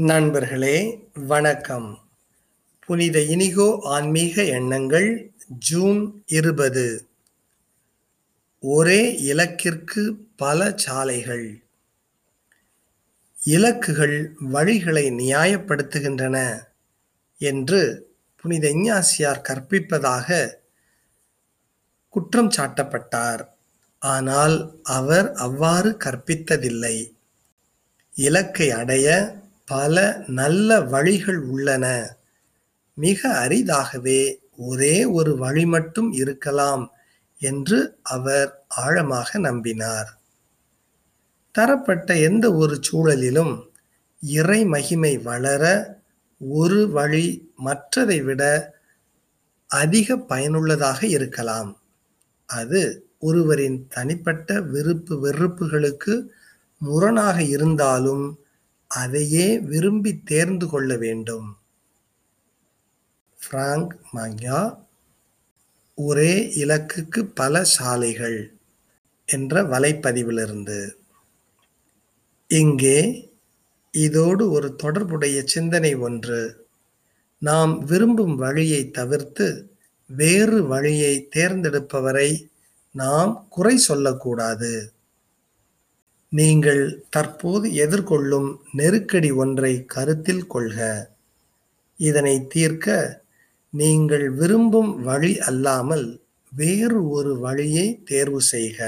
நண்பர்களே வணக்கம். புனித இனிகோ ஆன்மீக எண்ணங்கள் ஜூன் இருபது. ஒரே இலக்கிற்கு பல சாலைகள். இலக்குகள் வழிகளை நியாயப்படுத்துகின்றன என்று புனித இஞ்ஞாசியார் கற்பிப்பதாக குற்றம் சாட்டப்பட்டார். ஆனால் அவர் அவ்வாறு கற்பித்ததில்லை. இலக்கை அடைய பல நல்ல வழிகள் உள்ளன. மிக அரிதாகவே ஒரே ஒரு வழி மட்டும் இருக்கலாம் என்று அவர் ஆழமாக நம்பினார். தரப்பட்ட எந்த ஒரு சூழலிலும் இறை மகிமை வளர ஒரு வழி மற்றதை விட அதிக பயனுள்ளதாக இருக்கலாம். அது ஒருவரின் தனிப்பட்ட விருப்பு வெறுப்புகளுக்கு முரணாக இருந்தாலும் அதையே விரும்பி தேர்ந்து கொள்ள வேண்டும். பிராங்க் மாங்யா ஒரே இலக்குக்கு பல சாலைகள் என்ற வலைப்பதிவிலிருந்து. இங்கே இதோடு ஒரு தொடர்புடைய சிந்தனை ஒன்று. நாம் விரும்பும் வழியை தவிர்த்து வேறு வழியை தேர்ந்தெடுப்பவரை நாம் குறை சொல்லக்கூடாது. நீங்கள் தற்போது எதிர்கொள்ளும் நெருக்கடி ஒன்றை கருத்தில் கொள்க. இதனை தீர்க்க நீங்கள் விரும்பும் வழி அல்லாமல் வேறு ஒரு வழியை தேர்வு செய்க.